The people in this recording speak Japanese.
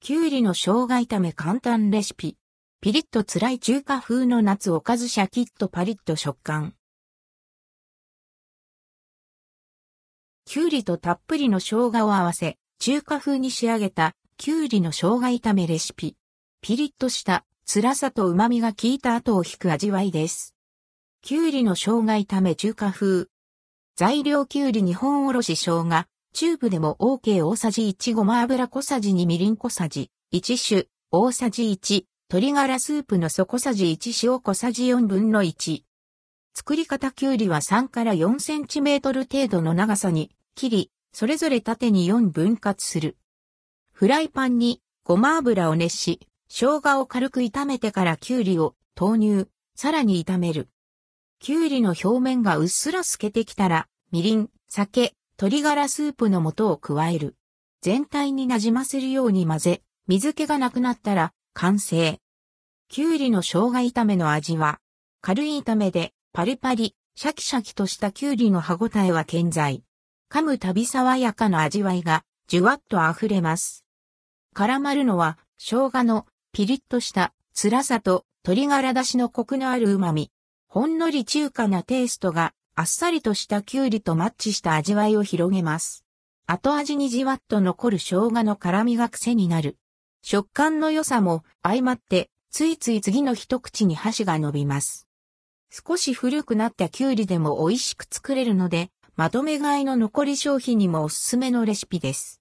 きゅうりの生姜炒め簡単レシピ。ピリッと辛い中華風の夏おかずシャキッとパリッと食感。きゅうりとたっぷりの生姜を合わせ、中華風に仕上げたきゅうりの生姜炒めレシピ。ピリッとした辛さと旨味が効いた後を引く味わいです。きゅうりの生姜炒め中華風。材料きゅうり2本おろし生姜、チューブでも OK 大さじ1ごま油小さじ2みりん小さじ1種大さじ1鶏ガラスープの底小さじ1塩小さじ4分の1。作り方きゅうりは3から4センチメートル程度の長さに切り、それぞれ縦に4分割する。フライパンにごま油を熱し、生姜を軽く炒めてからきゅうりを投入、さらに炒める。きゅうりの表面がうっすら透けてきたら、みりん、酒、鶏ガラスープの素を加える。全体に馴染ませるように混ぜ、水気がなくなったら完成。きゅうりの生姜炒めの味は、軽い炒めでパリパリ、シャキシャキとしたきゅうりの歯ごたえは健在。噛むたび爽やかな味わいが、じゅわっと溢れます。絡まるのは、生姜のピリッとした辛さと鶏ガラ出しのコクのある旨味。ほんのり中華なテイストがあっさりとしたきゅうりとマッチした味わいを広げます。後味にじわっと残る生姜の辛みが癖になる。食感の良さも相まって、ついつい次の一口に箸が伸びます。少し古くなったきゅうりでも美味しく作れるので、まとめ買いの残り商品にもおすすめのレシピです。